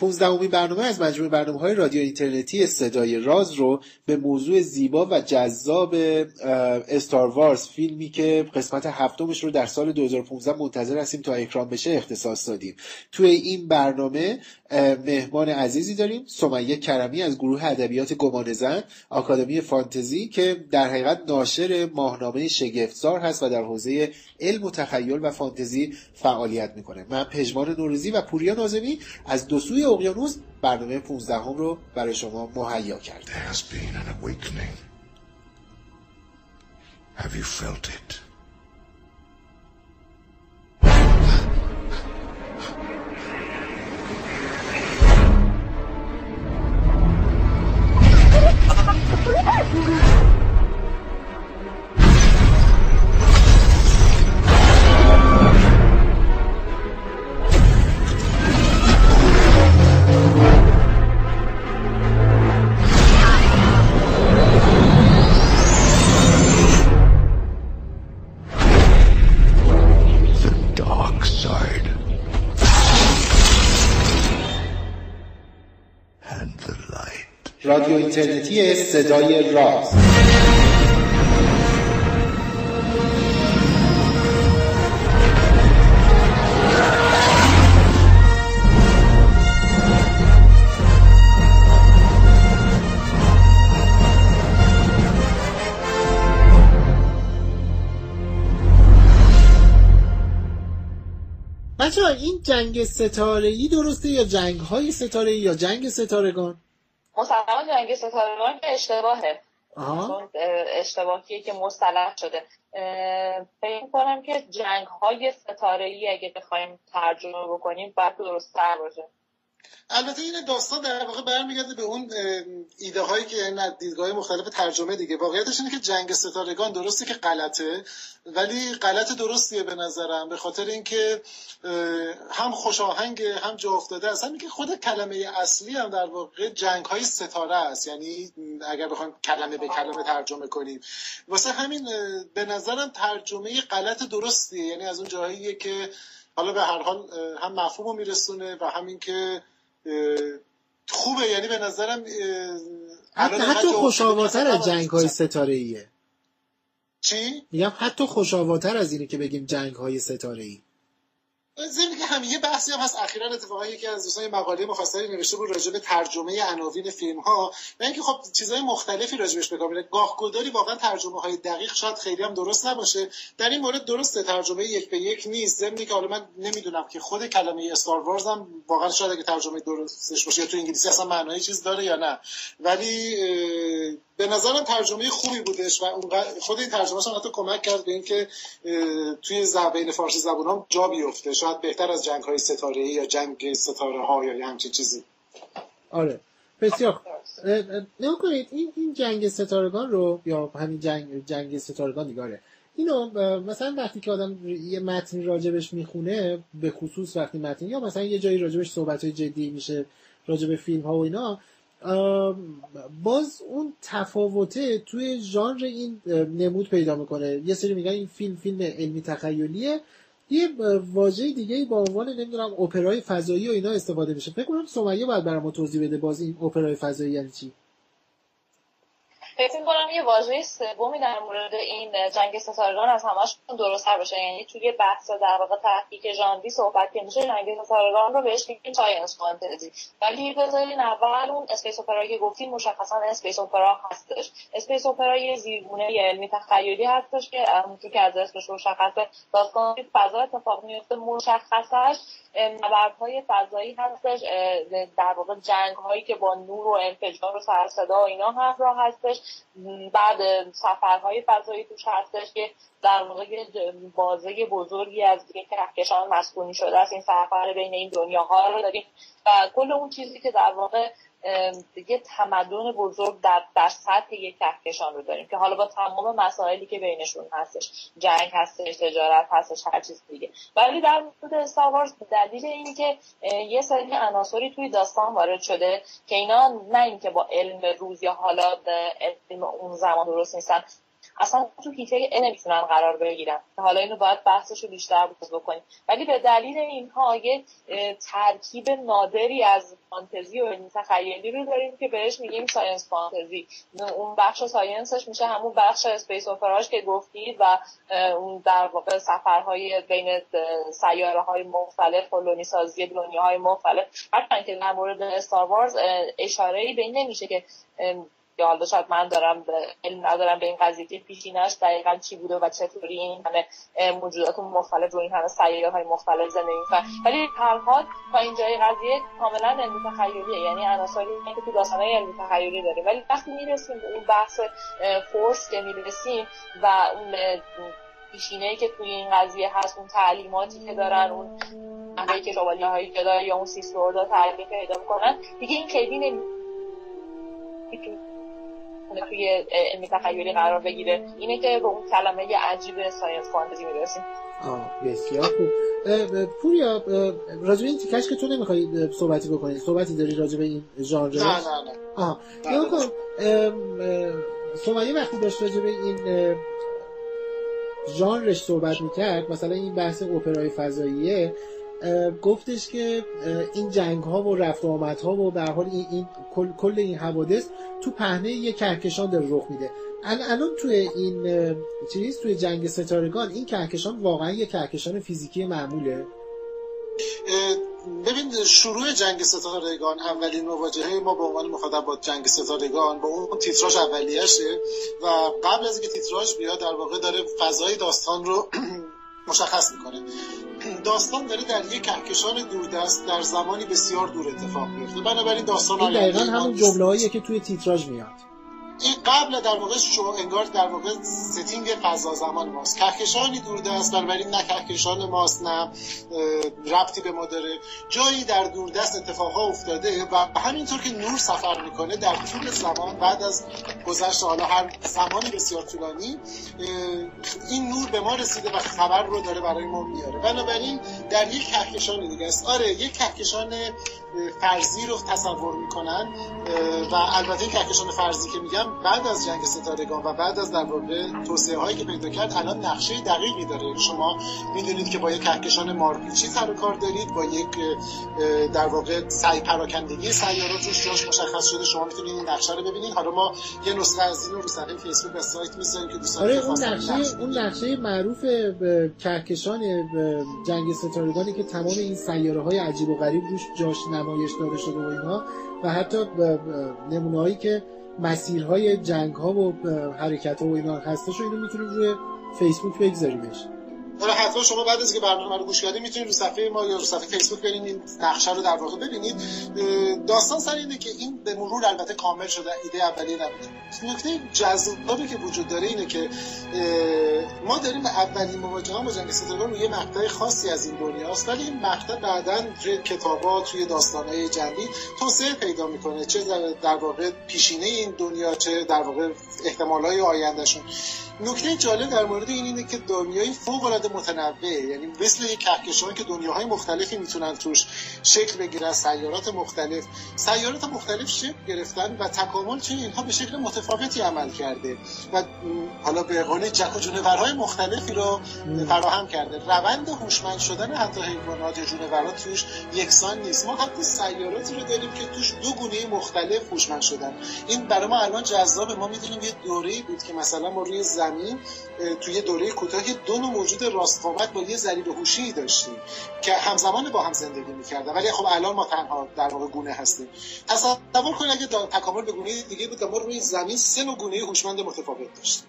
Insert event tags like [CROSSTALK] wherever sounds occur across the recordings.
15 برنامه از مجموعه برنامه های رادیو اینترنتی صدای راز رو به موضوع زیبا و جذاب استار وارز فیلمی که قسمت هفتمش رو در سال 2015 منتظر هستیم تا اکران بشه اختصاص دادیم. توی این برنامه مهمان عزیزی داریم سمیه کرمی از گروه ادبیات گمان زن آکادمی فانتزی که در حقیقت ناشر ماهنامه شگفتزار هست و در حوزه علم و تخیل و فانتزی فعالیت می‌کنه. من پژمان نوروزی و پوریا نازمی از دو سوی اقیانوس برنامه 15 هم رو برای شما مهیا کردیم Have you felt it? رادیو اینترنتی صدای راز. بچه این جنگ ستاره ای درسته یا جنگ های ستاره یا جنگ ستارگان؟ مسلمان جنگ ستارگان که اشتباهه. اشتباهیه که مصطلح شده. فکر کنم که جنگ های ستاره ای اگه بخوایم ترجمه بکنیم باید درست تر باشه. البته این داستان در واقع برمیگرده به اون ایده هایی که دیدگاه مختلف ترجمه دیگه. واقعیتش اینه که جنگ ستارگان درسته که غلطه ولی غلط درستیه به نظرم به خاطر اینکه هم خوش آهنگ هم جا افتاده. است همین که خود کلمه اصلی هم در واقع جنگ های ستاره است. یعنی اگر بخوایم کلمه به کلمه ترجمه کنیم. واسه همین به نظرم ترجمه غلط درستیه. یعنی از اون جاهاییه که حالا به هر حال هم مفهوم میرسونه و همین که خوبه یعنی به نظرم حتی, حتی خوشاواتر از جنگ های ستاره ایه چی؟ میگم حتی خوشاواتر از اینه که بگیم جنگ های ستاره ای ضمن که همین یه بحثی هم هست. اخیرا اتفاقا یکی از دوستان مقاله مفصلی نوشته بود راجع به ترجمه عناوین فیلم ها و اینکه خب چیزهای مختلفی راجبش بگم میره. گاه گداری واقعا ترجمه های دقیق شاید خیلی هم درست نباشه. در این مورد درسته ترجمه یک به یک نیست. ضمن که حالا من نمی‌دونم که خود کلمه استار وارز هم واقعا شاید اگه ترجمه درستش باشه یا تو انگلیسی اصلا معنای چیز داره یا نه. ولی به نظرم ترجمه خوبی بودش و خود این ترجمه هم حتی کمک کرد به اینکه توی زبان فارسی زبون هم جا بیفته. شاید بهتر از جنگ های ستاره یا جنگ ستاره ها یا همچین چیزی. آره. بسیار نه کنید این این جنگ ستارگان رو یا همین جنگ جنگ ستارگان دیگاره اینو مثلا وقتی که آدم یه متن راجبش می‌خونه به خصوص وقتی متن یا مثلا یه جایی راجبش صحبت جدی میشه راجب فیلم ها و اینا باز اون تفاوته توی ژانر این نمود پیدا می‌کنه. یه سری میگن این فیلم فیلم علمی تخیلیه. یه واژه دیگه با عنوان نمی‌دونم اپرای فضایی و اینا استفاده میشه. فکر کنم سمیه باید برام توضیح بده باز این اپرای فضایی یعنی چی. فکر کنم یه واژه سومی در مورد این جنگ ستارگان از همشون درستتر باشه. یعنی توی بحث در واقع تحقیق ژانری صحبت که میشه جنگ ستارگان رو بهش میگیم science fantasy ولی بذارین اول اون space opera که گفتیم مشخصا space opera هستش. space opera یه زیرگونه علمی تخیلی هستش که همونجور که از اسمش مشخصه. داستان فضا اتفاق میفته مشخصش نبردهای فضایی هستش. در واقع جنگ هایی که با نور و انفجار و سرصدا و اینا همراه هستش. بعد سفرهای فضایی توش هستش که در واقع بازه بزرگی از یک کهکشان مسکونی شده است. این سفر بین این دنیاها رو داریم. و کل اون چیزی که در واقع یه تمدن بزرگ در, در سطح یک کهکشان رو داریم که حالا با تمام مسائلی که بینشون هستش جنگ هستش تجارت هستش هر چیز دیگه. ولی در مورد Star Wars دلیل اینی که یه سری عناصری توی داستان وارد شده که اینا نه اینکه با علم روز یا حالا علم اون زمان درست نیستن اصلا تو حیطه ا نمی‌تونن قرار بگیرن. حالا اینو باید بحثش رو بیشتر باز بکنیم. ولی به دلیل اینها یه ترکیب نادری از فانتزی و تخیلی رو داریم که بهش میگیم science fantasy. اون بخش science ش میشه همون بخش space opera ش که گفتید و اون در واقع سفرهای بین سیاره های مختلف و سازی دنیاهای مختلف. هرچند که در مورد استار وارز اشاره ای به این نمیشه که یا حالا شاید من دارم علم ندارم به این قضیه که پیشینش دقیقا چی بوده و چطوری این همه موجودات مختلف رو این همه سیاره های مختلف زندگی و ولی هر حال تا اینجای قضیه کاملا علمی تخیلیه. یعنی عناصری که تو داستان علمی تخیلی داریم ولی وقتی می‌رسیم به اون بحث Force که می‌رسیم و اون پیشینه که توی این قضیه هست اون تعلیماتی که دارن اون نحوه‌ای که شوالیه های جدای یا اون Sith Lord ا تعلیم پیدا می‌کنن دیگه این خیلی نمی توی علمی تخیلی قرار بگیره. اینه که به اون کلمه عجیب science fantasy می‌رسیم. آه بسیار خوب. پوریا راجب این تیکش که تو نمی‌خوای صحبتی بکنی صحبتی داری راجب این ژانر؟ نه نه نه. آه یا کن. سمیه وقتی داشت راجب این ژانرش صحبت می‌کرد مثلا این بحث اپرای فضاییه گفتش که این جنگ ها و رفت و آمد ها و به حال این, این کل, کل این حوادث تو پهنه یک کهکشان داره رخ میده. الان توی این چیز توی جنگ ستارگان این کهکشان واقعا یک کهکشان فیزیکی معموله؟ ببین شروع جنگ ستارگان اولین مواجهه ما به عنوان مخاطب با جنگ ستارگان با اون تیتراژ اولیشه و قبل از اینکه تیتراژ بیاد در واقع داره فضای داستان رو [CLEARS THROAT] مشخص می‌کنه. داستان داره در یک کهکشان دوردست در زمانی بسیار دور اتفاق میفته بنابراین داستان این دقیقا همون جمله که توی تیتراژ میاد. این قبل در واقع شما انگار در واقع setting فضا زمان ماست. کهکشانی دوردست بنابراین نه کهکشان ماست نه ربطی به ما داره. جایی در دوردست اتفاقها افتاده و همینطور که نور سفر می‌کنه در طول زمان بعد از گذشت حالا هر زمانی بسیار طولانی این نور به ما رسیده و خبر رو داره برای ما میاره. بنابراین در یک کهکشان دیگه است. آره یک کهکشان فرضی رو تصور می‌کنن و البته کهکشان فرضی که میگم بعد از جنگ ستارگان و بعد از در واقع توسعه هایی که پیدا کرد الان نقشه دقیقی داره. شما می‌دونید که با یک کهکشان مارپیچی سر کار دارید با یک در واقع سعی پراکندگی سیارات روش جاش مشخص شده. شما می‌تونید این نقشه رو ببینید. حالا ما یه نسخه از این رو صفحه فیسبوک و سایت می‌ذاریم که دوستان آره اون نقشه اون نقشه معروف کهکشان جنگ ستارگانی که تمام این سیاره های عجیب و غریب روش جاش نمایش داده شده و اینها و حتی نمونه هایی که مسیرهای جنگ ها و حرکت ها و اینا هستش و اینو می‌تونیم روی فیسبوک بگذاریمش. حالا حتما شما بعد از که برنامه رو گوش کردید می‌تونید رو صفحه ما یا رو صفحه فیسبوک برید این نقشه رو در واقع ببینید. داستان سر اینه که این به مرور البته کامل شده ایده اولیه نبوده نکته جذابی که وجود داره اینه که ما داریم به اولین مواجهه با جنگ ستارگان یه مقطع خاصی از این دنیاست ولی این مقطع بعدا توی کتابات توی داستانهای جنگی توسعه پیدا می‌کنه چه در واقع پیشینه این دنیا چه در واقع احتمالهای آیندهشون. نکته جالب در مورد این اینه که دنیای فوق العاده متنوع یعنی مثل یک کهکشان که دنیاهای مختلفی می‌تونن توش شکل بگیرن سیارات مختلف. سیارات مختلف شکل گرفتن و تکامل توی اینها به شکل متفاوتی عمل کرده و حالا به قول جک و جونورهای مختلفی رو فراهم کرده. روند هوشمند شدن حتی حیوانات یا جونورات توش یکسان نیست. ما حتی سیاراتی رو داریم که توش دو گونه مختلف هوشمند شدن. این برای ما الان جذاب ما می‌دونیم یه دوره‌ای بود که مثلا ما روی زمین توی دوره کوتاهی دو نوع موجود راستقامت با یه ذریب هوشی داشتیم که همزمان با هم زندگی می‌کردن. ولی خب الان ما تنها در واقع گونه هستیم. تصور کنید اگه تکامل به گونه دیگه بود ما روی زمین سه نوع گونه هوشمند متفاوت داشتیم.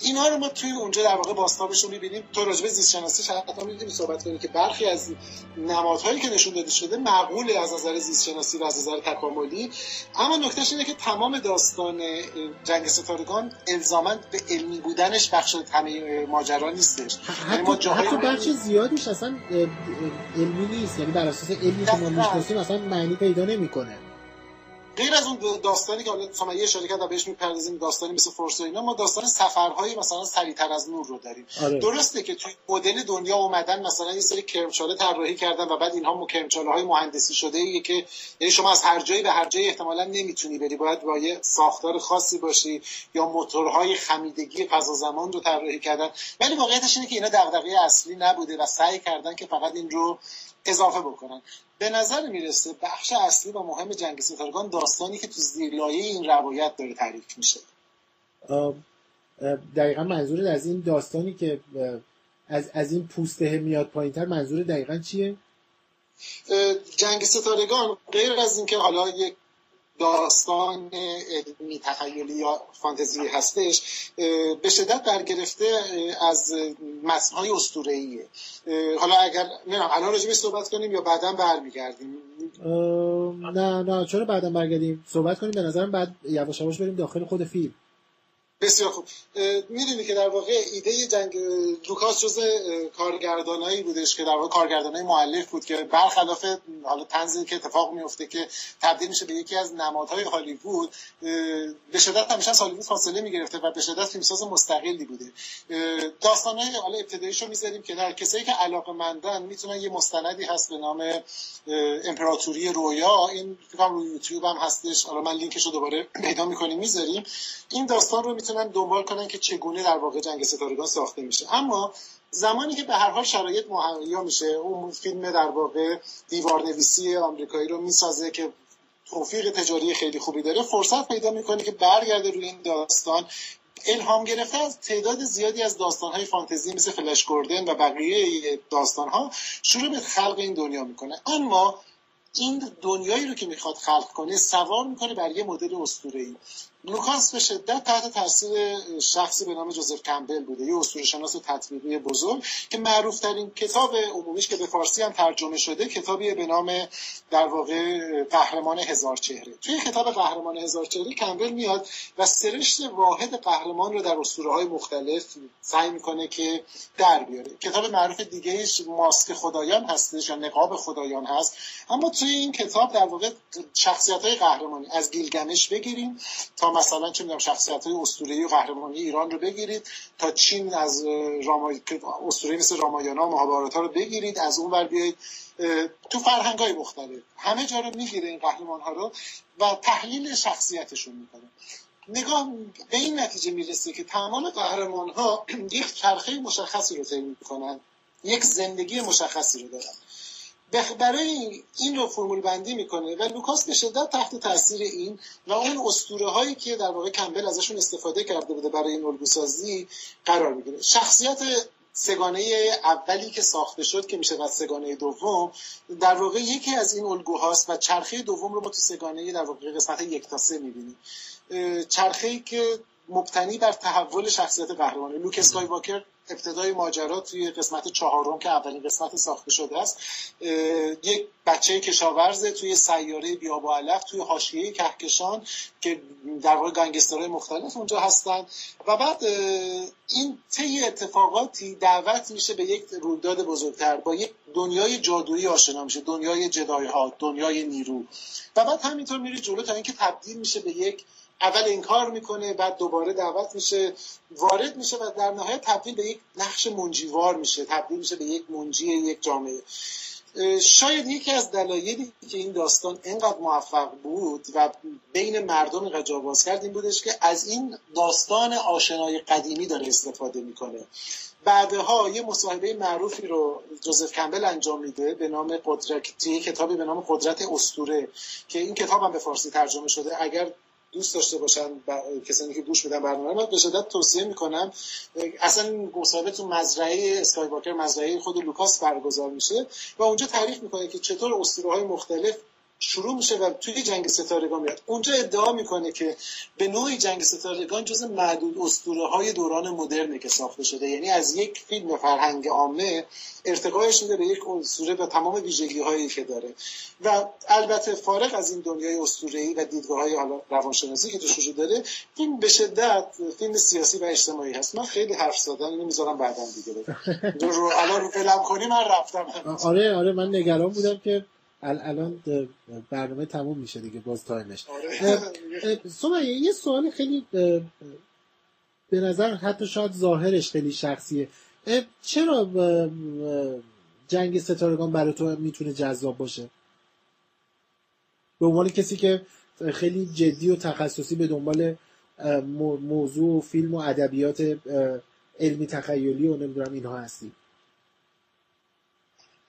اینها رو ما توی اونجا در واقع باستابش رو می‌بینیم. تو راجبه زیست شناسی حتی می‌تونیم صحبت کنیم که برخی از نمادهایی که نشون داده شده معقول از نظر زیست شناسی و از نظر تکاملی. اما نکتهش اینه که تمام داستان جنگ ستارگان الزاما به علمی بودنش بخش همه ماجرا نیستش. یعنی ما جاهای حتی بخش زیادیش اصلا علمی نیست. یعنی بر اساس علمی که ما می‌شناسیم اصلا معنی پیدا نمی‌کنه. غیر از اون داستانی که حالا شما یه اشاره کردم بهش می‌پردازیم داستانی مثل فورس و اینا ما داستان سفرهای مثلا سریعتر از نور رو داریم. آره. درسته که توی مدل دنیا اومدن مثلا یه سری کرمچاله طراحی کردن و بعد اینها کرمچاله های مهندسی شده ایه که یعنی شما از هر جایی به هر جایی احتمالا نمی‌تونی بری. باید با یه ساختار خاصی باشی یا موتورهای خمیدگی فضا زمان رو طراحی کردن. ولی واقعیتش اینه که اینا دغدغه اصلی نبوده و سعی کردن که فقط این رو اضافه بکنن به نظر می‌رسه بخش اصلی و مهم جنگ ستارگان داستانی که تو زیرلایه این روایت داره تعریف میشه دقیقا منظور از این داستانی که از, از این پوسته میاد پایینتر منظور دقیقا چیه؟ جنگ ستارگان غیر از اینکه حالا یک داستان علمی تخیلی یا فانتزی هستش به شدت برگرفته از متنهای اسطوره‌ایه. حالا اگر نه الان راجع صحبت کنیم یا بعدا برمیگردیم؟ نه نه چرا بعدا برگردیم؟ صحبت کنیم به نظرم بعد یواش یواش بریم داخل خود فیلم. بسیار خوب. می‌دونی که در واقع ایده جنگ لوکاس جز کارگردانایی بودش که در واقع کارگردانای معلف بود که برخلاف حالا تنزی که اتفاق میفته که تبدیل میشه به یکی از نمادهای هالیوود به شدت همیشه از هالیوود فاصله می‌گرفته و به شدت فیلمساز مستقلی بوده. داستانهای حالا ابتداییشو می‌ذاریم که در کسایی که علاقه مندن می‌تونن یه مستندی هست به نام امپراتوری رویا. این فکر روی یوتیوب هم هستش. حالا من لینکش رو دوباره پیدا می‌کنیم می‌ذاریم. این داستان رو می‌تونن دنبال کنن که چگونه در واقع جنگ ستارگان ساخته میشه. اما زمانی که به هر حال شرایط مهیا میشه اون فیلم در واقع دیوار نویسی آمریکایی رو می‌سازه که توفیق تجاری خیلی خوبی داره فرصت پیدا می‌کنه که برگرده روی این داستان. الهام گرفته از تعداد زیادی از داستانهای فانتزی مثل فلش گوردن و بقیه داستانها شروع به خلق این دنیا می‌کنه. اما این دنیایی رو که می‌خواد خلق کنه سوار می‌کنه بر یه مدل اسطوره‌ای. لوکاس به شدت تحت تاثیر شخصی به نام جوزف کمبل بوده. یه اسطوره شناس تطبیقی بزرگ که معروف ترین کتاب عمومیش که به فارسی هم ترجمه شده کتابی به نام در واقع قهرمان هزار چهره توی کتاب قهرمان هزار چهره کمبل میاد و سرشت واحد قهرمان رو در اسطوره های مختلف سعی می‌کنه که در بیاره. کتاب معروف دیگه ماسک خدایان هستش یا نقاب خدایان هست. اما توی این کتاب در واقع شخصیت های قهرمانی از گیلگمش بگیریم تا مثلا چه می‌دونم شخصیت های اسطوره‌ای و قهرمانی ایران رو بگیرید تا چین از رامای اسطوره مثل رامایانا و مهابارتا رو بگیرید از اون ور بیایید تو فرهنگ های مختلف. همه جا رو می‌گیره این قهرمان ها رو و تحلیل شخصیتشون می‌کنه. نگاه به این نتیجه می‌رسه که تمام قهرمان ها [CLEARS THROAT] یک چرخه مشخصی رو طی می‌کنن یک زندگی مشخصی رو دارن. برای این رو فرمول بندی می‌کنه و لوکاس به شدت تحت تاثیر این و اون اسطوره هایی که در واقع کمبل ازشون استفاده کرده بوده برای این الگوسازی قرار می‌گیره. شخصیت سگانه اولی که ساخته شد که میشه سگانه دوم در واقع یکی از این الگوهاست و چرخه دوم رو ما تو سگانه در واقع قسمت یک تا سه می‌بینیم. چرخه که مبتنی بر تحول شخصیت قهرمانه لوک اسکای ابتدای ماجرا توی قسمت چهارم که اولین قسمت ساخته شده است یک بچه کشاورزه توی سیاره بیاب و علف توی حاشیه کهکشان که در واقع گنگسترهای مختلف اونجا هستن و بعد این طی اتفاقاتی دعوت میشه به یک رویداد بزرگتر با یک دنیای جادویی آشنا میشه دنیای جدای ها دنیای نیرو. و بعد همینطور میره جلو تا اینکه تبدیل میشه به یک اول انکار می‌کنه بعد دوباره دعوت میشه وارد میشه و در نهایت تبدیل به یک نقش منجیوار میشه تبدیل میشه به یک منجی یک جامعه. شاید یکی از دلایلی که این داستان اینقدر موفق بود و بین مردم اینقدر کرد این بودش که از این داستان آشنای قدیمی داره استفاده می‌کنه. بعدها یه مصاحبه معروفی رو جوزف کمبل انجام میده به نام قدرت کتابی به نام قدرت استوره که این کتاب هم به فارسی ترجمه شده. اگر دوست داشته باشن کسانی که گوش میدن برنامه من به شدت توصیه می‌کنم. اصلا مصاحبه تو مزرعه اسکای واکر مزرعه خود لوکاس برگزار میشه و اونجا تعریف می‌کنه که چطور اسطوره های مختلف شروع میشه و توی جنگ ستارگان میاد. اونجا ادعا می‌کنه که به نوعی جنگ ستارگان جز معدود اسطوره های دوران مدرنه که ساخته شده. یعنی از یک فیلم فرهنگ عامه ارتقایش میده به یک اسطوره و تمام ویژگی هایی که داره. و البته فارغ از این دنیای ای و دیدگاه های حالا روانشناسی که توش وجود داره فیلم به شدت فیلم سیاسی و اجتماعی هست. من خیلی حرف زدم اینو می‌ذارم بعدا دیگه [LAUGHS] رو الان رو فیلم کنی من رفتم. آره آره من نگران بودم که الان برنامه تموم میشه دیگه باز تایمش. آره. یه سوال خیلی به نظر حتی شاید ظاهرش خیلی شخصیه. چرا جنگ ستارگان برای تو می‌تونه جذاب باشه؟ به عنوان کسی که خیلی جدی و تخصصی به دنبال موضوع و فیلم و ادبیات علمی تخیلی و نمی‌دونم اینها هستی.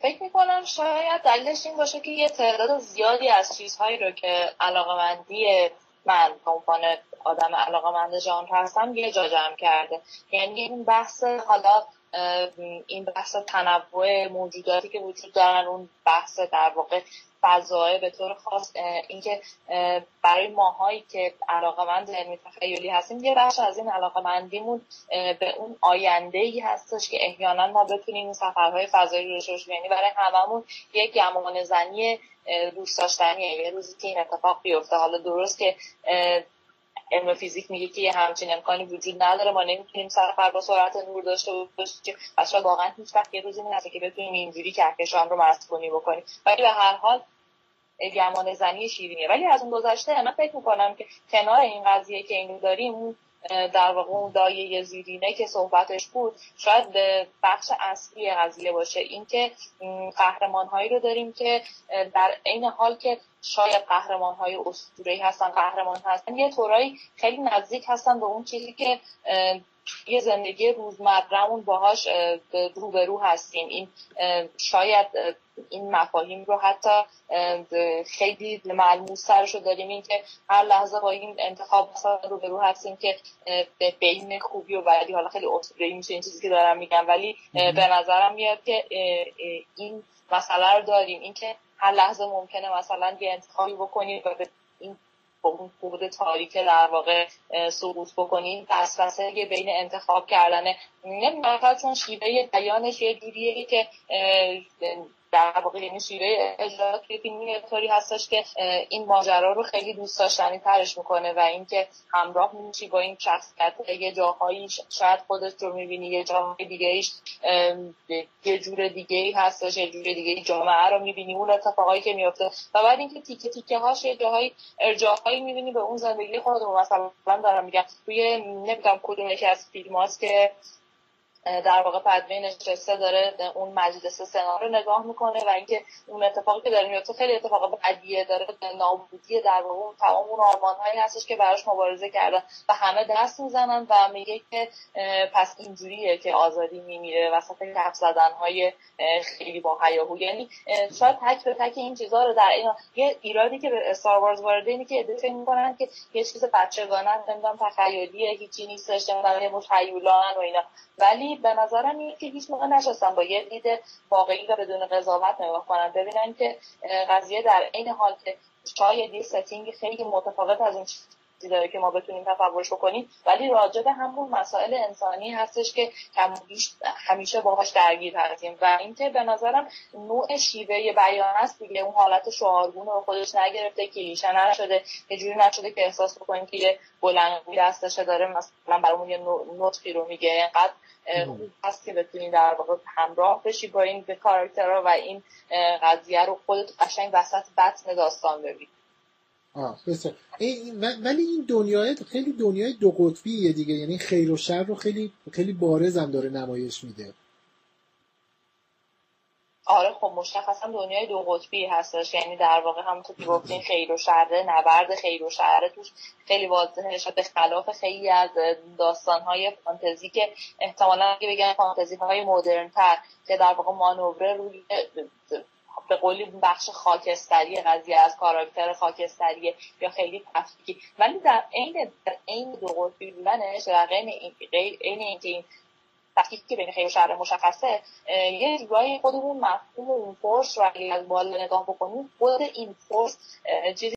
فکر می‌کنم شاید دلیلش این باشه که یه تعداد زیادی از چیزهایی رو که علاقمندی من به عنوان آدم علاقمند جان هستم یه جا جمع کرده. یعنی این بحث حالا این بحث تنوع موجوداتی که وجود دارن اون بحث در واقع فضایه به طور خاص اینکه برای ماهایی که علاقمند علمی تخیلی هستیم یه بخش از این علاقمندیمون به اون آینده ای هستش که احیانا ما بتونیم این سفرهای فضایی رو داشته یعنی برای هممون یک گمان زنی دوست داشتنیه. یه روزی که این اتفاق بیفته. حالا درست که علم فیزیک میگه که یه همچین امکانی وجود نداره. ما نمی‌تونیم سفر با سرعت نور داشته باشیم. اصلا واقعا هیچ وقت یه روزی نیست که بتونیم اینجوری کهکشان رو کنی بکنیم. ولی به هر حال گمان زنی شیرینیه ولی از اون گذشته من فکر می‌کنم که کنار این قضیه که اینو داریم در واقع اون دایه زیرینه که صحبتش بود شاید بخش اصلی قضیه باشه. اینکه قهرمان هایی رو داریم که در عین حال که شاید قهرمان های اسطوره‌ای هستن قهرمان هستن یه طورایی خیلی نزدیک هستن به اون چیزی که یه زندگی روزمرهمون باهاش روبرو هستیم. این شاید این مفاهیم رو حتی خیلی ملموس سرش رو داریم. این که هر لحظه با این انتخاب روبرو هستیم که بین خوبی و بعدی حالا خیلی اصولی میشه این چیزی که دارم میگم ولی به نظرم میاد که این مسئله رو داریم. اینکه هر لحظه ممکنه مثلا یه انتخابی بکنیم و به این اون خود تاریک در واقع سقوط بکنیم وسوسه بین انتخاب کردن نمی‌دونم چون شیوه بیانش یه جوریه که در واقع یعنی شیوه اجرا توی طوری هستش که این ماجرا رو خیلی دوست داشتنی ترش می‌کنه و اینکه همراه میشی با این شخصیت یه جاهایی شاید خودش رو می‌بینی یه جاهای دیگه ایش یه جور دیگه ای هستش یه جور دیگه جامعه رو می‌بینی اون اتفاقایی که میفته و بعد اینکه تیکه تیکه هاش یه جاهایی ارجاهایی می‌بینی به اون زندگی خودمون مثلا دارم میگم توی نمی‌دونم کدوم یکی از فیلم که در واقع پدوی نشسته داره اون مجلس سنا رو نگاه می‌کنه و اینکه اون اتفاقی که داره میفته خیلی اتفاق بدیه داره نابودی در واقع اون تمام اون آرمان هایی هستش که براش مبارزه کردن و همه دست می‌زنن و میگه که پس اینجوریه که آزادی میمیره وسط کف زدن های خیلی با هیاهو. یعنی شاید تک به تک این چیزها رو در این یه ایرادی که به استار وارز وارده اینه که فکر می‌کنن که یه چیز بچگانه نمی‌دونم تخیلیه هیچی نیستش نمی‌دونم و اینا. ولی به نظرم این که هیچ موقع نشستن با یه دید واقعی و بدون قضاوت نگاه کنن. ببینن که قضیه در عین حال که شاید یه ستینگ خیلی متفاوت از اون داره که ما بتونیم تصورش بکنیم. ولی راجع به همون مسائل انسانی هستش که همیشه باهاش درگیر هستیم. و اینکه به نظرم نوع شیوه بیان است دیگه. اون حالت شعارگونه رو خودش نگرفته کلیشه نشده. یه جوری نشده که احساس بکنیم که یه بلندی دستشه داره. مثلا برامون یه نطقی رو میگه. اینقدر خوب هست که بتونی در واقع همراه بشی با این به کاراکترها و این قضیه رو خودت قشنگ وسط بطن داستان ببینی. آه ولی این دنیای خیلی دنیای دو قطبیه دیگه. یعنی خیر و شر رو خیلی خیلی بارز هم داره نمایش میده. آره خب مشخصا دنیای دو قطبی هستش. یعنی در واقع همونطور که گفتین خیر و شره نبرد خیر و شره توش خیلی واضحه به خلاف خیلی از داستانهای فانتزی که احتمالا بگن فانتزی های مدرن تر که در واقع مانوره روی به قولی بخش خاکستری قضیه از کاراکتر خاکستری یا خیلی تفکیکی. ولی در عین در عین دو قطبی بودنش در عین این این تفکیکی که بین خیر و شر مشخصه یه جورایی خودمون مفهوم اون فورس رو اگه از بالا نگاه بکنیم خود این فورس چیزی